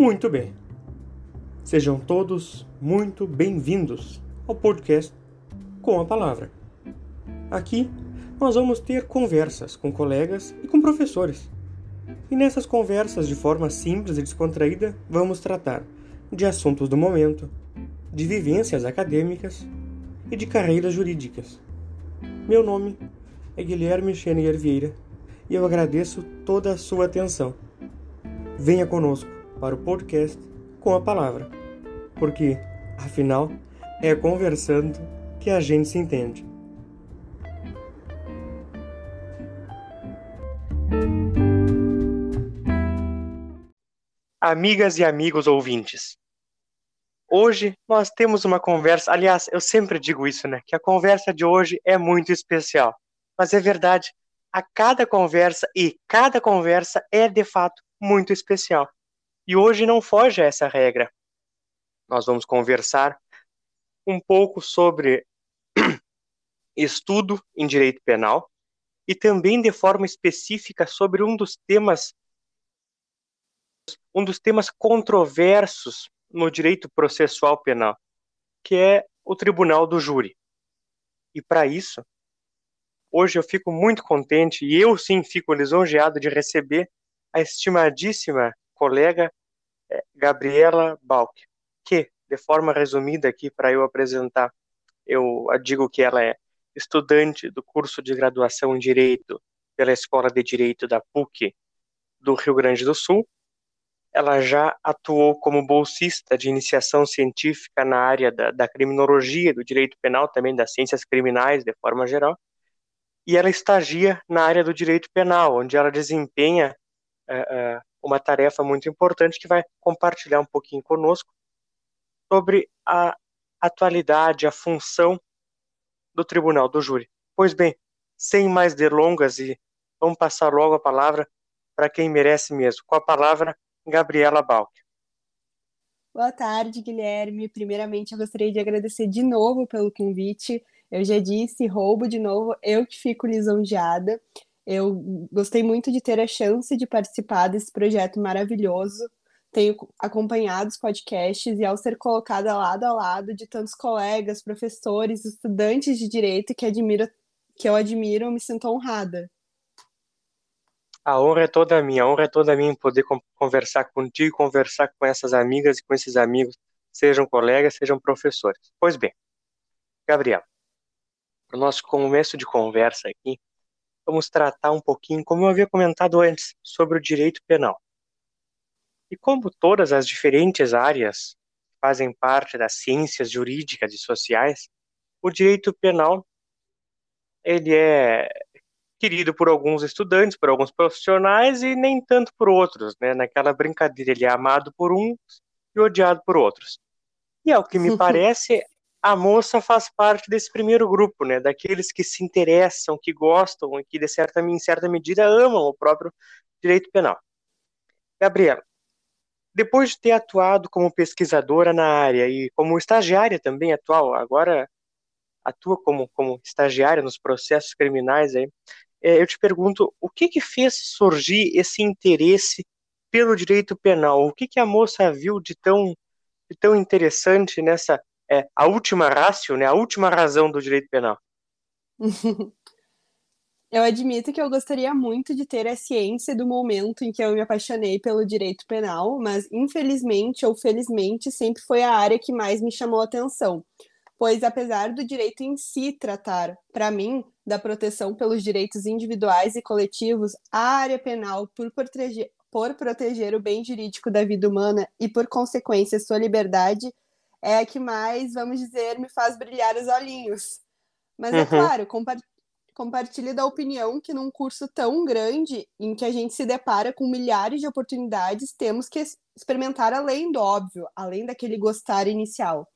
Muito bem. Sejam todos muito bem-vindos ao podcast Com a Palavra. Aqui nós vamos ter conversas com colegas e com professores. E nessas conversas, de forma simples e descontraída, vamos tratar de assuntos do momento, de vivências acadêmicas e de carreiras jurídicas. Meu nome é Guilherme Xenier Vieira e eu agradeço toda a sua atenção. Venha conosco para o podcast com a palavra, porque, afinal, é conversando que a gente se entende. Amigas e amigos ouvintes, hoje nós temos uma conversa. Aliás, eu sempre digo isso, né? Que a conversa de hoje é muito especial. Mas é verdade, a cada conversa e cada conversa é de fato muito especial. E hoje não foge a essa regra. Nós vamos conversar um pouco sobre estudo em direito penal e também de forma específica sobre um dos temas um dos temas controversos no direito processual penal, que é o tribunal do júri. E para isso, hoje eu fico muito contente e eu sim fico lisonjeado de receber a estimadíssima colega Gabriela Balk, que, de forma resumida aqui para eu apresentar, eu digo que ela é estudante do curso de graduação em Direito pela Escola de Direito da PUC do Rio Grande do Sul. Ela já atuou como bolsista de iniciação científica na área da, da criminologia, do direito penal, também das ciências criminais, de forma geral. E ela estagia na área do direito penal, onde ela desempenha uh, uh, uma tarefa muito importante que vai compartilhar um pouquinho conosco sobre a atualidade, a função do Tribunal do Júri. Pois bem, sem mais delongas e vamos passar logo a palavra para quem merece mesmo. Com a palavra, Gabriela Balk. Boa tarde, Guilherme. Primeiramente, eu gostaria de agradecer de novo pelo convite. Eu já disse, roubo de novo, eu que fico lisonjeada. Eu gostei muito de ter a chance de participar desse projeto maravilhoso. Tenho acompanhado os podcasts e, ao ser colocada lado a lado de tantos colegas, professores, estudantes de direito que, admiro, que eu admiro, me sinto honrada. A honra é toda minha, a honra é toda minha em poder conversar contigo, conversar com essas amigas e com esses amigos, sejam colegas, sejam professores. Pois bem, Gabriel, para o nosso começo de conversa aqui, vamos tratar um pouquinho, como eu havia comentado antes, sobre o direito penal. E como todas as diferentes áreas fazem parte das ciências jurídicas e sociais, o direito penal ele é querido por alguns estudantes, por alguns profissionais e nem tanto por outros, né? Naquela brincadeira, ele é amado por uns e odiado por outros. E ao que me parece, a moça faz parte desse primeiro grupo, né? Daqueles que se interessam, que gostam e que, de certa, em certa medida, amam o próprio direito penal. Gabriela, depois de ter atuado como pesquisadora na área e como estagiária também atual, agora atua como, como estagiária nos processos criminais aí, é, eu te pergunto, o que que fez surgir esse interesse pelo direito penal? O que que a moça viu de tão, de tão interessante nessa é a última ratio, né, a última razão do direito penal. eu admito que eu gostaria muito de ter a ciência do momento em que eu me apaixonei pelo direito penal, mas infelizmente ou felizmente sempre foi a área que mais me chamou a atenção. Pois apesar do direito em si tratar, para mim, da proteção pelos direitos individuais e coletivos, a área penal, por proteger, por proteger o bem jurídico da vida humana e, por consequência, sua liberdade, é a que mais, vamos dizer, me faz brilhar os olhinhos. Mas é uhum. é claro, compartilhe da opinião que num curso tão grande, em que a gente se depara com milhares de oportunidades, temos que experimentar além do óbvio, além daquele gostar inicial.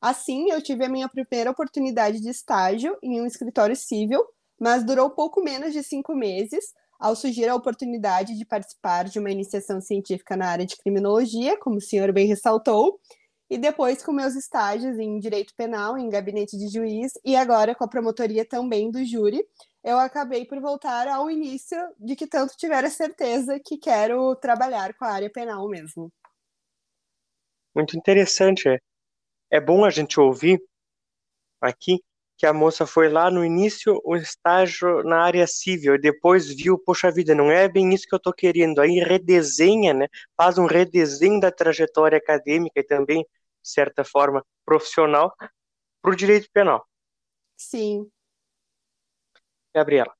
Assim, eu tive a minha primeira oportunidade de estágio em um escritório civil, mas durou pouco menos de cinco meses, ao surgir a oportunidade de participar de uma iniciação científica na área de criminologia, como o senhor bem ressaltou, e depois com meus estágios em direito penal, em gabinete de juiz, e agora com a promotoria também do júri, eu acabei por voltar ao início de que tanto tiver a certeza que quero trabalhar com a área penal mesmo. Muito interessante. É, é bom a gente ouvir aqui que a moça foi lá no início o estágio na área civil e depois viu, poxa vida, não é bem isso que eu estou querendo. Aí redesenha, né? Faz um redesenho da trajetória acadêmica e também, de certa forma, profissional para o direito penal. Sim. Gabriela,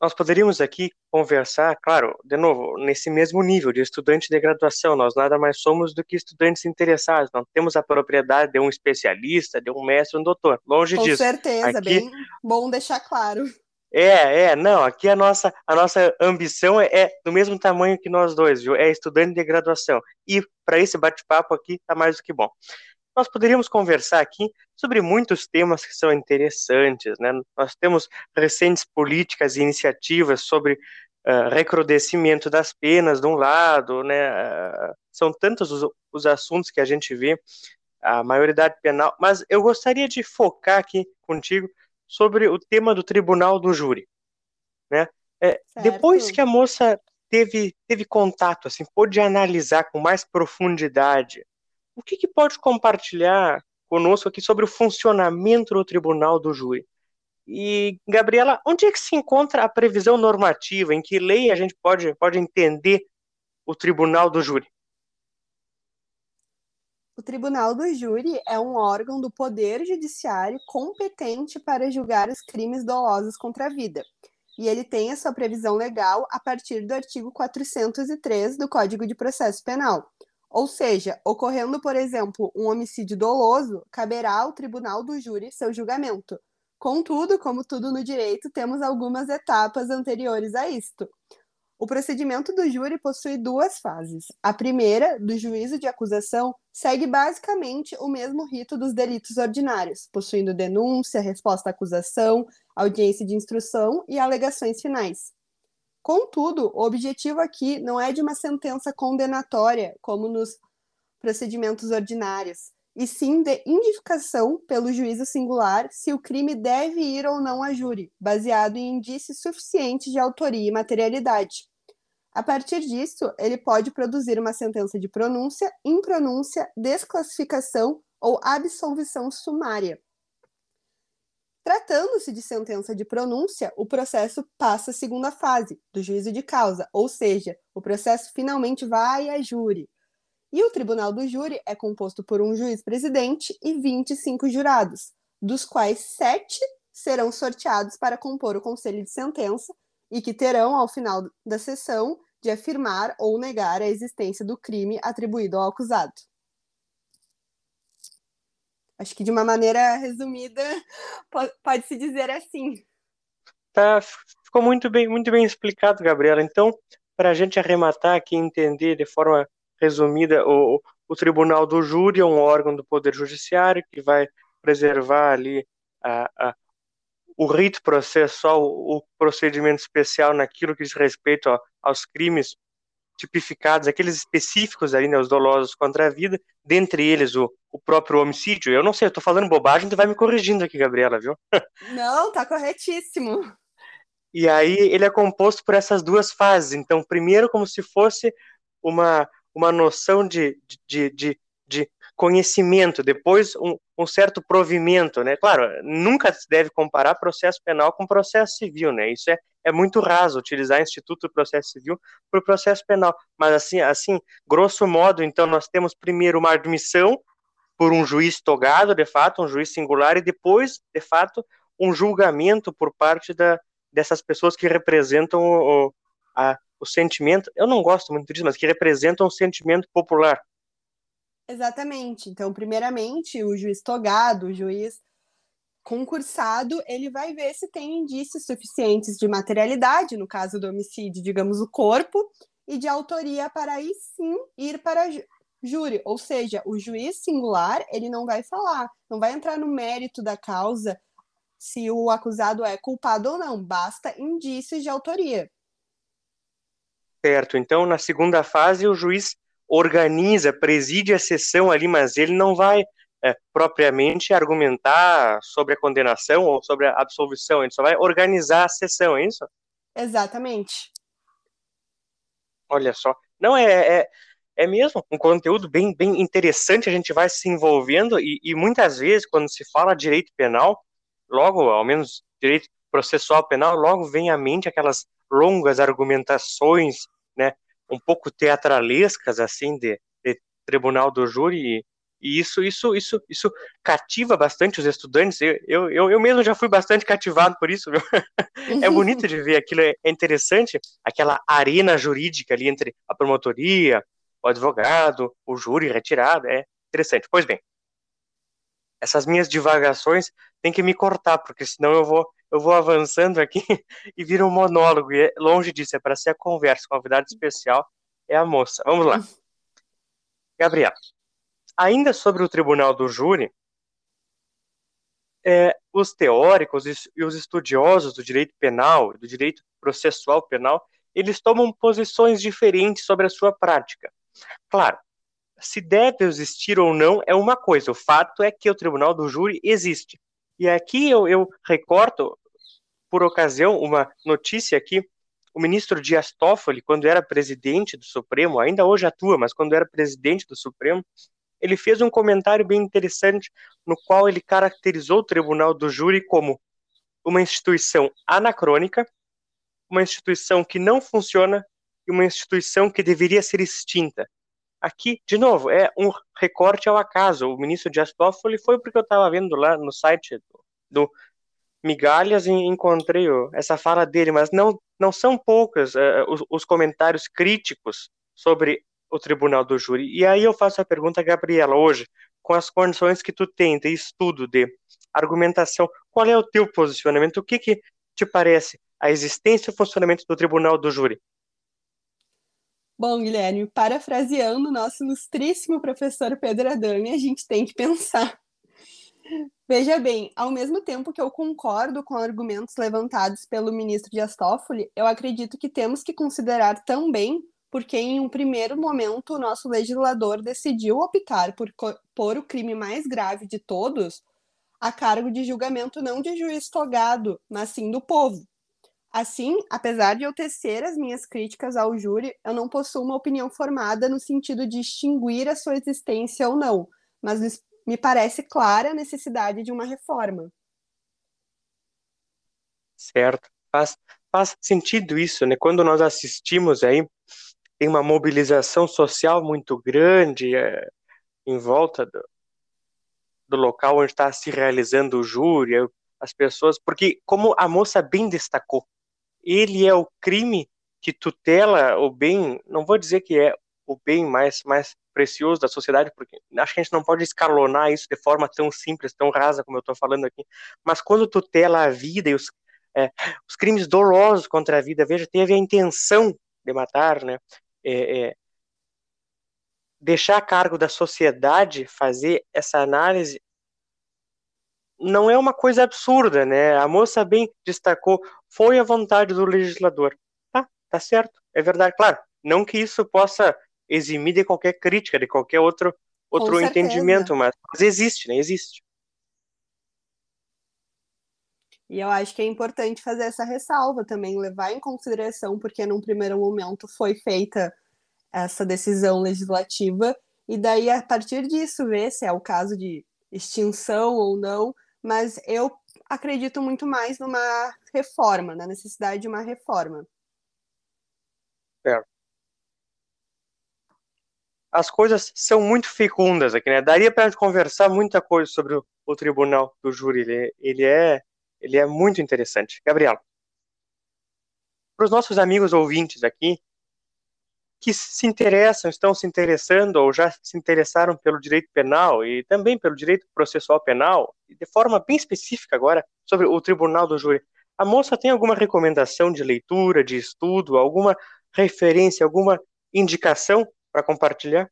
nós poderíamos aqui conversar, claro, de novo, nesse mesmo nível de estudante de graduação, nós nada mais somos do que estudantes interessados, não temos a propriedade de um especialista, de um mestre, um doutor, longe Com disso. Com certeza, aqui, bem bom deixar claro. É, é, não, aqui a nossa, a nossa ambição é, é do mesmo tamanho que nós dois, viu? É estudante de graduação. E para esse bate-papo aqui tá mais do que bom nós poderíamos conversar aqui sobre muitos temas que são interessantes. Né? Nós temos recentes políticas e iniciativas sobre uh, recrudescimento das penas, de um lado, né? Uh, são tantos os, os assuntos que a gente vê, a maioridade penal, mas eu gostaria de focar aqui contigo sobre o tema do tribunal do júri. Né? É, depois que a moça teve, teve contato, assim, pôde analisar com mais profundidade o que, que pode compartilhar conosco aqui sobre o funcionamento do Tribunal do Júri? E, Gabriela, onde é que se encontra a previsão normativa? Em que lei a gente pode, pode entender o Tribunal do Júri? O Tribunal do Júri é um órgão do Poder Judiciário competente para julgar os crimes dolosos contra a vida. E ele tem a sua previsão legal a partir do artigo 403 do Código de Processo Penal, ou seja, ocorrendo, por exemplo, um homicídio doloso, caberá ao tribunal do júri seu julgamento. Contudo, como tudo no direito, temos algumas etapas anteriores a isto. O procedimento do júri possui duas fases. A primeira, do juízo de acusação, segue basicamente o mesmo rito dos delitos ordinários, possuindo denúncia, resposta à acusação, audiência de instrução e alegações finais. Contudo, o objetivo aqui não é de uma sentença condenatória, como nos procedimentos ordinários, e sim de indicação pelo juízo singular se o crime deve ir ou não a júri, baseado em indícios suficientes de autoria e materialidade. A partir disso, ele pode produzir uma sentença de pronúncia, impronúncia, desclassificação ou absolvição sumária. Tratando-se de sentença de pronúncia, o processo passa à segunda fase, do juízo de causa, ou seja, o processo finalmente vai a júri. E o tribunal do júri é composto por um juiz-presidente e 25 jurados, dos quais sete serão sorteados para compor o conselho de sentença e que terão, ao final da sessão, de afirmar ou negar a existência do crime atribuído ao acusado. Acho que de uma maneira resumida pode-se dizer assim. Tá, ficou muito bem, muito bem explicado, Gabriela. Então, para a gente arrematar aqui entender de forma resumida, o, o Tribunal do Júri é um órgão do Poder Judiciário que vai preservar ali a, a, o rito processual, o procedimento especial naquilo que diz respeito ó, aos crimes tipificados, aqueles específicos ali, né, os dolosos contra a vida, dentre eles o, o próprio homicídio. Eu não sei, eu tô falando bobagem, tu vai me corrigindo aqui, Gabriela, viu? Não, tá corretíssimo. E aí ele é composto por essas duas fases. Então, primeiro como se fosse uma, uma noção de, de, de, de conhecimento, depois um, um, certo provimento, né? Claro, nunca se deve comparar processo penal com processo civil, né? Isso é, é muito raso utilizar Instituto do Processo Civil para o processo penal. Mas assim, assim, grosso modo, então nós temos primeiro uma admissão por um juiz togado, de fato, um juiz singular, e depois, de fato, um julgamento por parte da, dessas pessoas que representam o, a, o sentimento, eu não gosto muito disso, mas que representam o sentimento popular. Exatamente. Então, primeiramente, o juiz togado, o juiz concursado, ele vai ver se tem indícios suficientes de materialidade, no caso do homicídio, digamos, o corpo, e de autoria para aí sim ir para júri, ou seja, o juiz singular, ele não vai falar, não vai entrar no mérito da causa se o acusado é culpado ou não, basta indícios de autoria. Certo, então na segunda fase o juiz organiza, preside a sessão ali, mas ele não vai é, propriamente argumentar sobre a condenação ou sobre a absolvição, ele só vai organizar a sessão, é isso? Exatamente. Olha só. Não, é, é é mesmo um conteúdo bem, bem interessante, a gente vai se envolvendo e, e muitas vezes, quando se fala direito penal, logo, ao menos direito processual penal, logo vem à mente aquelas longas argumentações, né, um pouco teatralescas, assim, de, de tribunal do júri, e isso, isso, isso, isso cativa bastante os estudantes. Eu, eu, eu mesmo já fui bastante cativado por isso. Viu? É bonito de ver aquilo, é interessante, aquela arena jurídica ali entre a promotoria, o advogado, o júri retirado, é interessante. Pois bem, essas minhas divagações tem que me cortar, porque senão eu vou eu vou avançando aqui e vira um monólogo. E é, longe disso, é para ser a conversa. Convidado especial é a moça. Vamos lá. Gabriel, ainda sobre o tribunal do júri, é, os teóricos e os estudiosos do direito penal, do direito processual penal, eles tomam posições diferentes sobre a sua prática. Claro, se deve existir ou não é uma coisa, o fato é que o tribunal do júri existe. E aqui eu, eu recorto, por ocasião, uma notícia aqui, o ministro Dias Toffoli, quando era presidente do Supremo, ainda hoje atua, mas quando era presidente do Supremo, ele fez um comentário bem interessante no qual ele caracterizou o Tribunal do Júri como uma instituição anacrônica, uma instituição que não funciona e uma instituição que deveria ser extinta. Aqui, de novo, é um recorte ao acaso. O ministro Dias Toffoli foi porque eu estava vendo lá no site do, do Migalhas e encontrei essa fala dele, mas não, não são poucos uh, os, os, comentários críticos sobre o Tribunal do Júri. E aí eu faço a pergunta, Gabriela, hoje, com as condições que tu tem de estudo, de argumentação, qual é o teu posicionamento? O que, que te parece a existência e o funcionamento do Tribunal do Júri? Bom, Guilherme, parafraseando o nosso ilustríssimo professor Pedro Adami, a gente tem que pensar. Veja bem, ao mesmo tempo que eu concordo com argumentos levantados pelo ministro Dias Toffoli, eu acredito que temos que considerar também porque em um primeiro momento o nosso legislador decidiu optar por pôr o crime mais grave de todos a cargo de julgamento não de juiz togado, mas sim do povo. Assim, apesar de eu tecer as minhas críticas ao júri, eu não possuo uma opinião formada no sentido de extinguir a sua existência ou não, mas me parece clara a necessidade de uma reforma. Certo. Faz, faz sentido isso, né? Quando nós assistimos aí, tem uma mobilização social muito grande é, em volta do, do local onde está se realizando o júri, as pessoas, porque como a moça bem destacou, ele é o crime que tutela o bem, não vou dizer que é o bem mais, mais precioso da sociedade, porque acho que a gente não pode escalonar isso de forma tão simples, tão rasa como eu estou falando aqui, mas quando tutela a vida e os, é, os crimes dolosos contra a vida, veja, teve a intenção de matar, né, é, é, deixar a cargo da sociedade fazer essa análise não é uma coisa absurda, né? A moça bem destacou, foi a vontade do legislador. Tá, tá certo, é verdade. Claro, não que isso possa eximir de qualquer crítica, de qualquer outro, outro entendimento, mas, mas existe, né? Existe. E eu acho que é importante fazer essa ressalva também, levar em consideração, porque num primeiro momento foi feita essa decisão legislativa, e daí a partir disso ver se é o caso de extinção ou não, mas eu acredito muito mais numa reforma, na necessidade de uma reforma. É. As coisas são muito fecundas aqui, né? Daria para conversar muita coisa sobre o, o tribunal do júri. Ele, ele, é, ele é muito interessante. Gabriel, para os nossos amigos ouvintes aqui, que se interessam, estão se interessando ou já se interessaram pelo direito penal e também pelo direito processual penal, de forma bem específica agora, sobre o tribunal do júri. A moça tem alguma recomendação de leitura, de estudo, alguma referência, alguma indicação para compartilhar?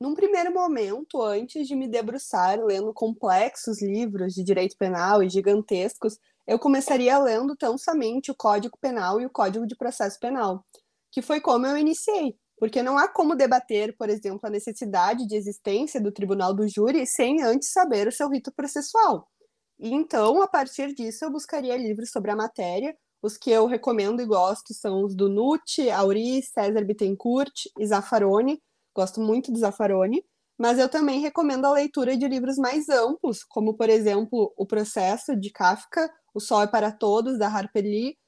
Num primeiro momento, antes de me debruçar lendo complexos livros de direito penal e gigantescos, eu começaria lendo tão somente o Código Penal e o Código de Processo Penal, que foi como eu iniciei, porque não há como debater, por exemplo, a necessidade de existência do tribunal do júri sem antes saber o seu rito processual. E então, a partir disso, eu buscaria livros sobre a matéria Os que eu recomendo e gosto são os do Nucci, Auri, César Bittencourt e Zaffaroni. Gosto muito do Zaffaroni. Mas eu também recomendo a leitura de livros mais amplos, como, por exemplo, O Processo, de Kafka, O Sol é para Todos, da Harper Lee,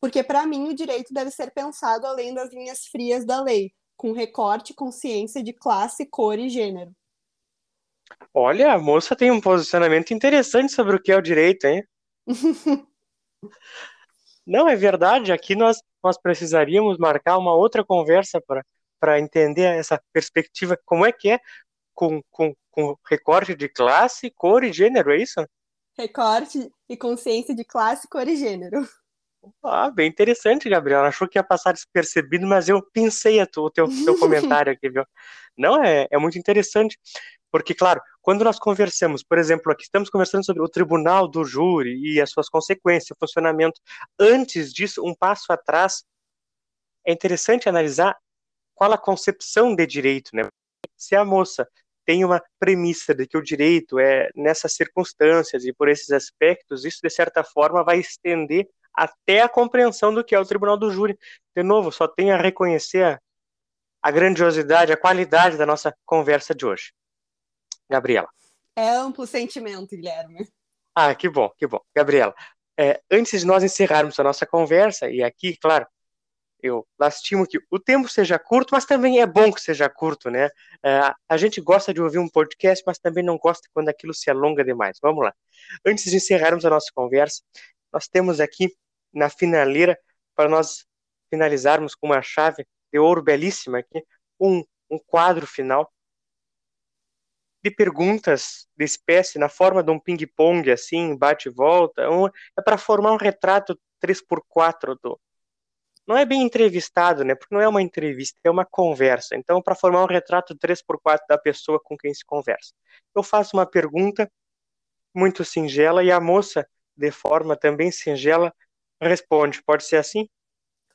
porque, para mim, o direito deve ser pensado além das linhas frias da lei, com recorte e consciência de classe, cor e gênero. Olha, a moça tem um posicionamento interessante sobre o que é o direito, hein? Não, é verdade. Aqui nós, nós precisaríamos marcar uma outra conversa para entender essa perspectiva. Como é que é com, com, com recorte de classe, cor e gênero, é isso? Recorte e consciência de classe, cor e gênero. Ah, bem interessante, Gabriel. Achou que ia passar despercebido, mas eu pensei a tu, o teu, teu comentário aqui, viu? Não, é, é muito interessante. Porque, claro, quando nós conversamos, por exemplo, aqui estamos conversando sobre o tribunal do júri e as suas consequências, o funcionamento. Antes disso, um passo atrás, é interessante analisar qual a concepção de direito, né? Se a moça tem uma premissa de que o direito é nessas circunstâncias e por esses aspectos, isso de certa forma vai estender até a compreensão do que é o tribunal do júri. De novo, só tem a reconhecer a, grandiosidade, a qualidade da nossa conversa de hoje. Gabriela. É amplo sentimento, Guilherme. Ah, que bom, que bom. Gabriela, é, antes de nós encerrarmos a nossa conversa, e aqui, claro, eu lastimo que o tempo seja curto, mas também é bom que seja curto, né? É, a gente gosta de ouvir um podcast, mas também não gosta quando aquilo se alonga demais. Vamos lá. Antes de encerrarmos a nossa conversa, nós temos aqui na finaleira, para nós finalizarmos com uma chave de ouro belíssima aqui, um, um quadro final de perguntas de espécie na forma de um ping-pong, assim, bate e volta. Um, é para formar um retrato 3x4 do. Não é bem entrevistado, né? Porque não é uma entrevista, é uma conversa. Então, para formar um retrato 3x4 da pessoa com quem se conversa. Eu faço uma pergunta muito singela e a moça, de forma também singela, responde. Pode ser assim?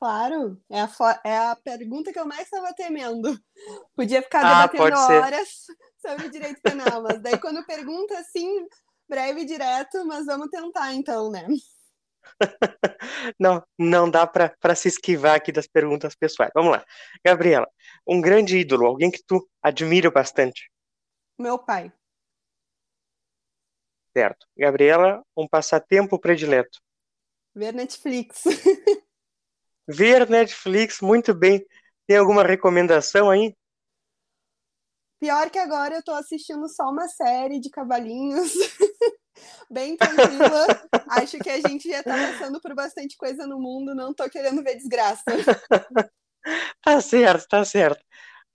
Claro, é a, é a pergunta que eu mais estava temendo. Podia ficar ah, debatendo horas sobre direito penal, mas daí quando pergunta assim, breve e direto, mas vamos tentar então, né? não, não dá para se esquivar aqui das perguntas pessoais. Vamos lá. Gabriela, um grande ídolo, alguém que tu admira bastante. Meu pai. Certo. Gabriela, um passatempo predileto. Ver Netflix. Ver Netflix, muito bem. Tem alguma recomendação aí? Pior que agora eu tô assistindo só uma série de cavalinhos. Bem tranquila. Acho que a gente já tá passando por bastante coisa no mundo, não tô querendo ver desgraça. tá certo, tá certo.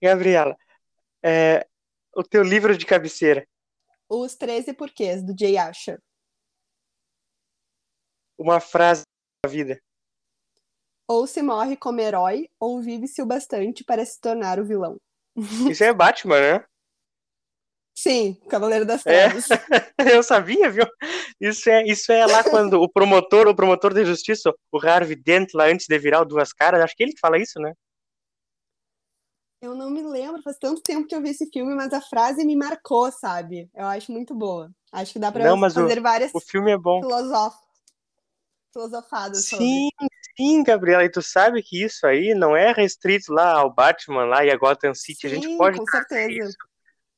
Gabriela, é, o teu livro de cabeceira. Os 13 Porquês, do Jay Asher. Uma frase da vida. Ou se morre como herói, ou vive-se o bastante para se tornar o vilão. Isso é Batman, né? Sim, Cavaleiro das é. Trevas. É, eu sabia, viu? Isso é, isso é lá quando o promotor, o promotor de justiça, o Harvey Dent, lá antes de virar o Duas Caras, acho que ele que fala isso, né? Eu não me lembro, faz tanto tempo que eu vi esse filme, mas a frase me marcou, sabe? Eu acho muito boa. Acho que dá pra não, fazer o, várias o filme é bom. Filosof... filosofadas Sim, sobre. Sim, Gabriela, e tu sabe que isso aí não é restrito lá ao Batman lá e a Gotham City, sim, a gente pode com certeza.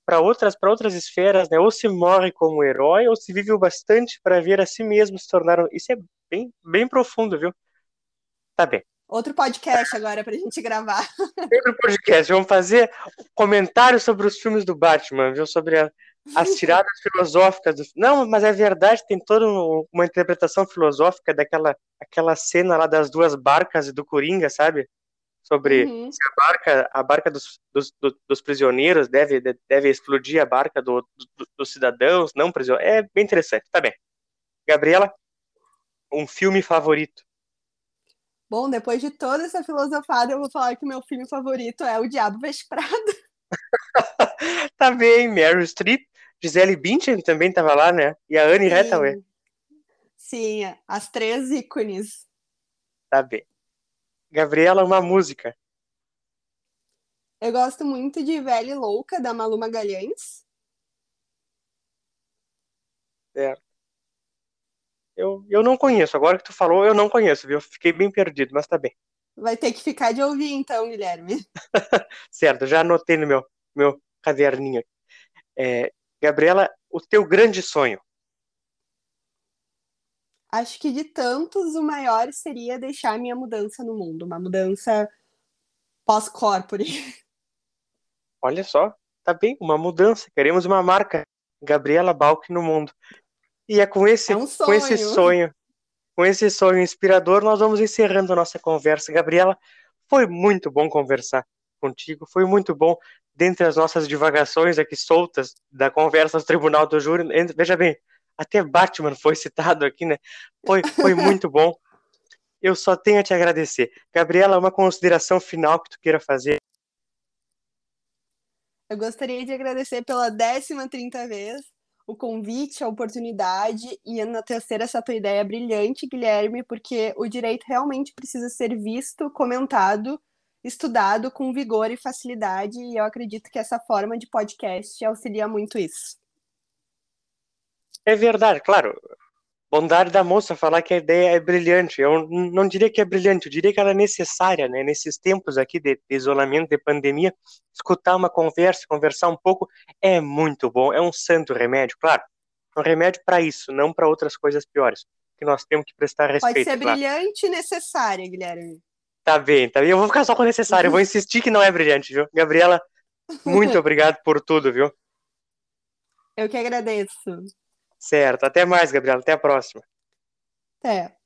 para outras para outras esferas, né? Ou se morre como herói ou se vive o bastante para ver a si mesmo se tornar. Isso é bem bem profundo, viu? Tá bem. Outro podcast agora pra gente gravar. Outro podcast. Vamos fazer comentários sobre os filmes do Batman, viu? Sobre a, as tiradas filosóficas. Do... Não, mas é verdade, tem toda uma interpretação filosófica daquela aquela cena lá das duas barcas e do Coringa, sabe? sobre uhum. se a barca, a barca dos, dos, dos, prisioneiros deve, deve explodir a barca do, do, dos cidadãos, não prisioneiros. É bem interessante, tá bem. Gabriela, um filme favorito? Bom, depois de toda essa filosofada, eu vou falar que meu filme favorito é O Diabo Veste Prada. tá bem, Meryl Streep, Gisele Bündchen também tava lá, né? E a Anne Hathaway. Sim, as três ícones. Tá bem. Gabriela, uma música. Eu gosto muito de Velha e Louca, da Malu Magalhães. Certo. Eu, eu não conheço. Agora que tu falou, eu não conheço, viu? Fiquei bem perdido, mas tá bem. Vai ter que ficar de ouvir, então, Guilherme. certo, já anotei no meu, meu caderninho. É, Gabriela, o teu grande sonho? Acho que de tantos, o maior seria deixar minha mudança no mundo. Uma mudança pós-corpore. Olha só, tá bem, uma mudança. Queremos uma marca Gabriela Balk no mundo. E é com esse, é um com esse sonho, com esse sonho inspirador, nós vamos encerrando a nossa conversa. Gabriela, foi muito bom conversar contigo, foi muito bom, dentre as nossas divagações aqui soltas da conversa do Tribunal do Júri, veja bem, até Batman foi citado aqui, né? Foi, foi muito bom. Eu só tenho a te agradecer. Gabriela, uma consideração final que tu queira fazer eu gostaria de agradecer pela décima, trinta vez o convite, a oportunidade e na terceira essa tua ideia brilhante, Guilherme, porque o direito realmente precisa ser visto, comentado, estudado com vigor e facilidade, e eu acredito que essa forma de podcast auxilia muito isso. É verdade, claro bondade da moça falar que a ideia é brilhante. Eu não diria que é brilhante, eu diria que ela é necessária, né? Nesses tempos aqui de, de isolamento, de pandemia, escutar uma conversa, conversar um pouco é muito bom. É um santo remédio, claro. Um remédio para isso, não para outras coisas piores. Que nós temos que prestar respeito. Pode ser claro. brilhante e necessária, Guilherme. Tá bem, tá bem. Eu vou ficar só com necessário. Eu vou insistir que não é brilhante, viu? Gabriela, muito obrigado por tudo, viu? Eu que agradeço. Certo. Até mais, Gabriela. Até a próxima. Até.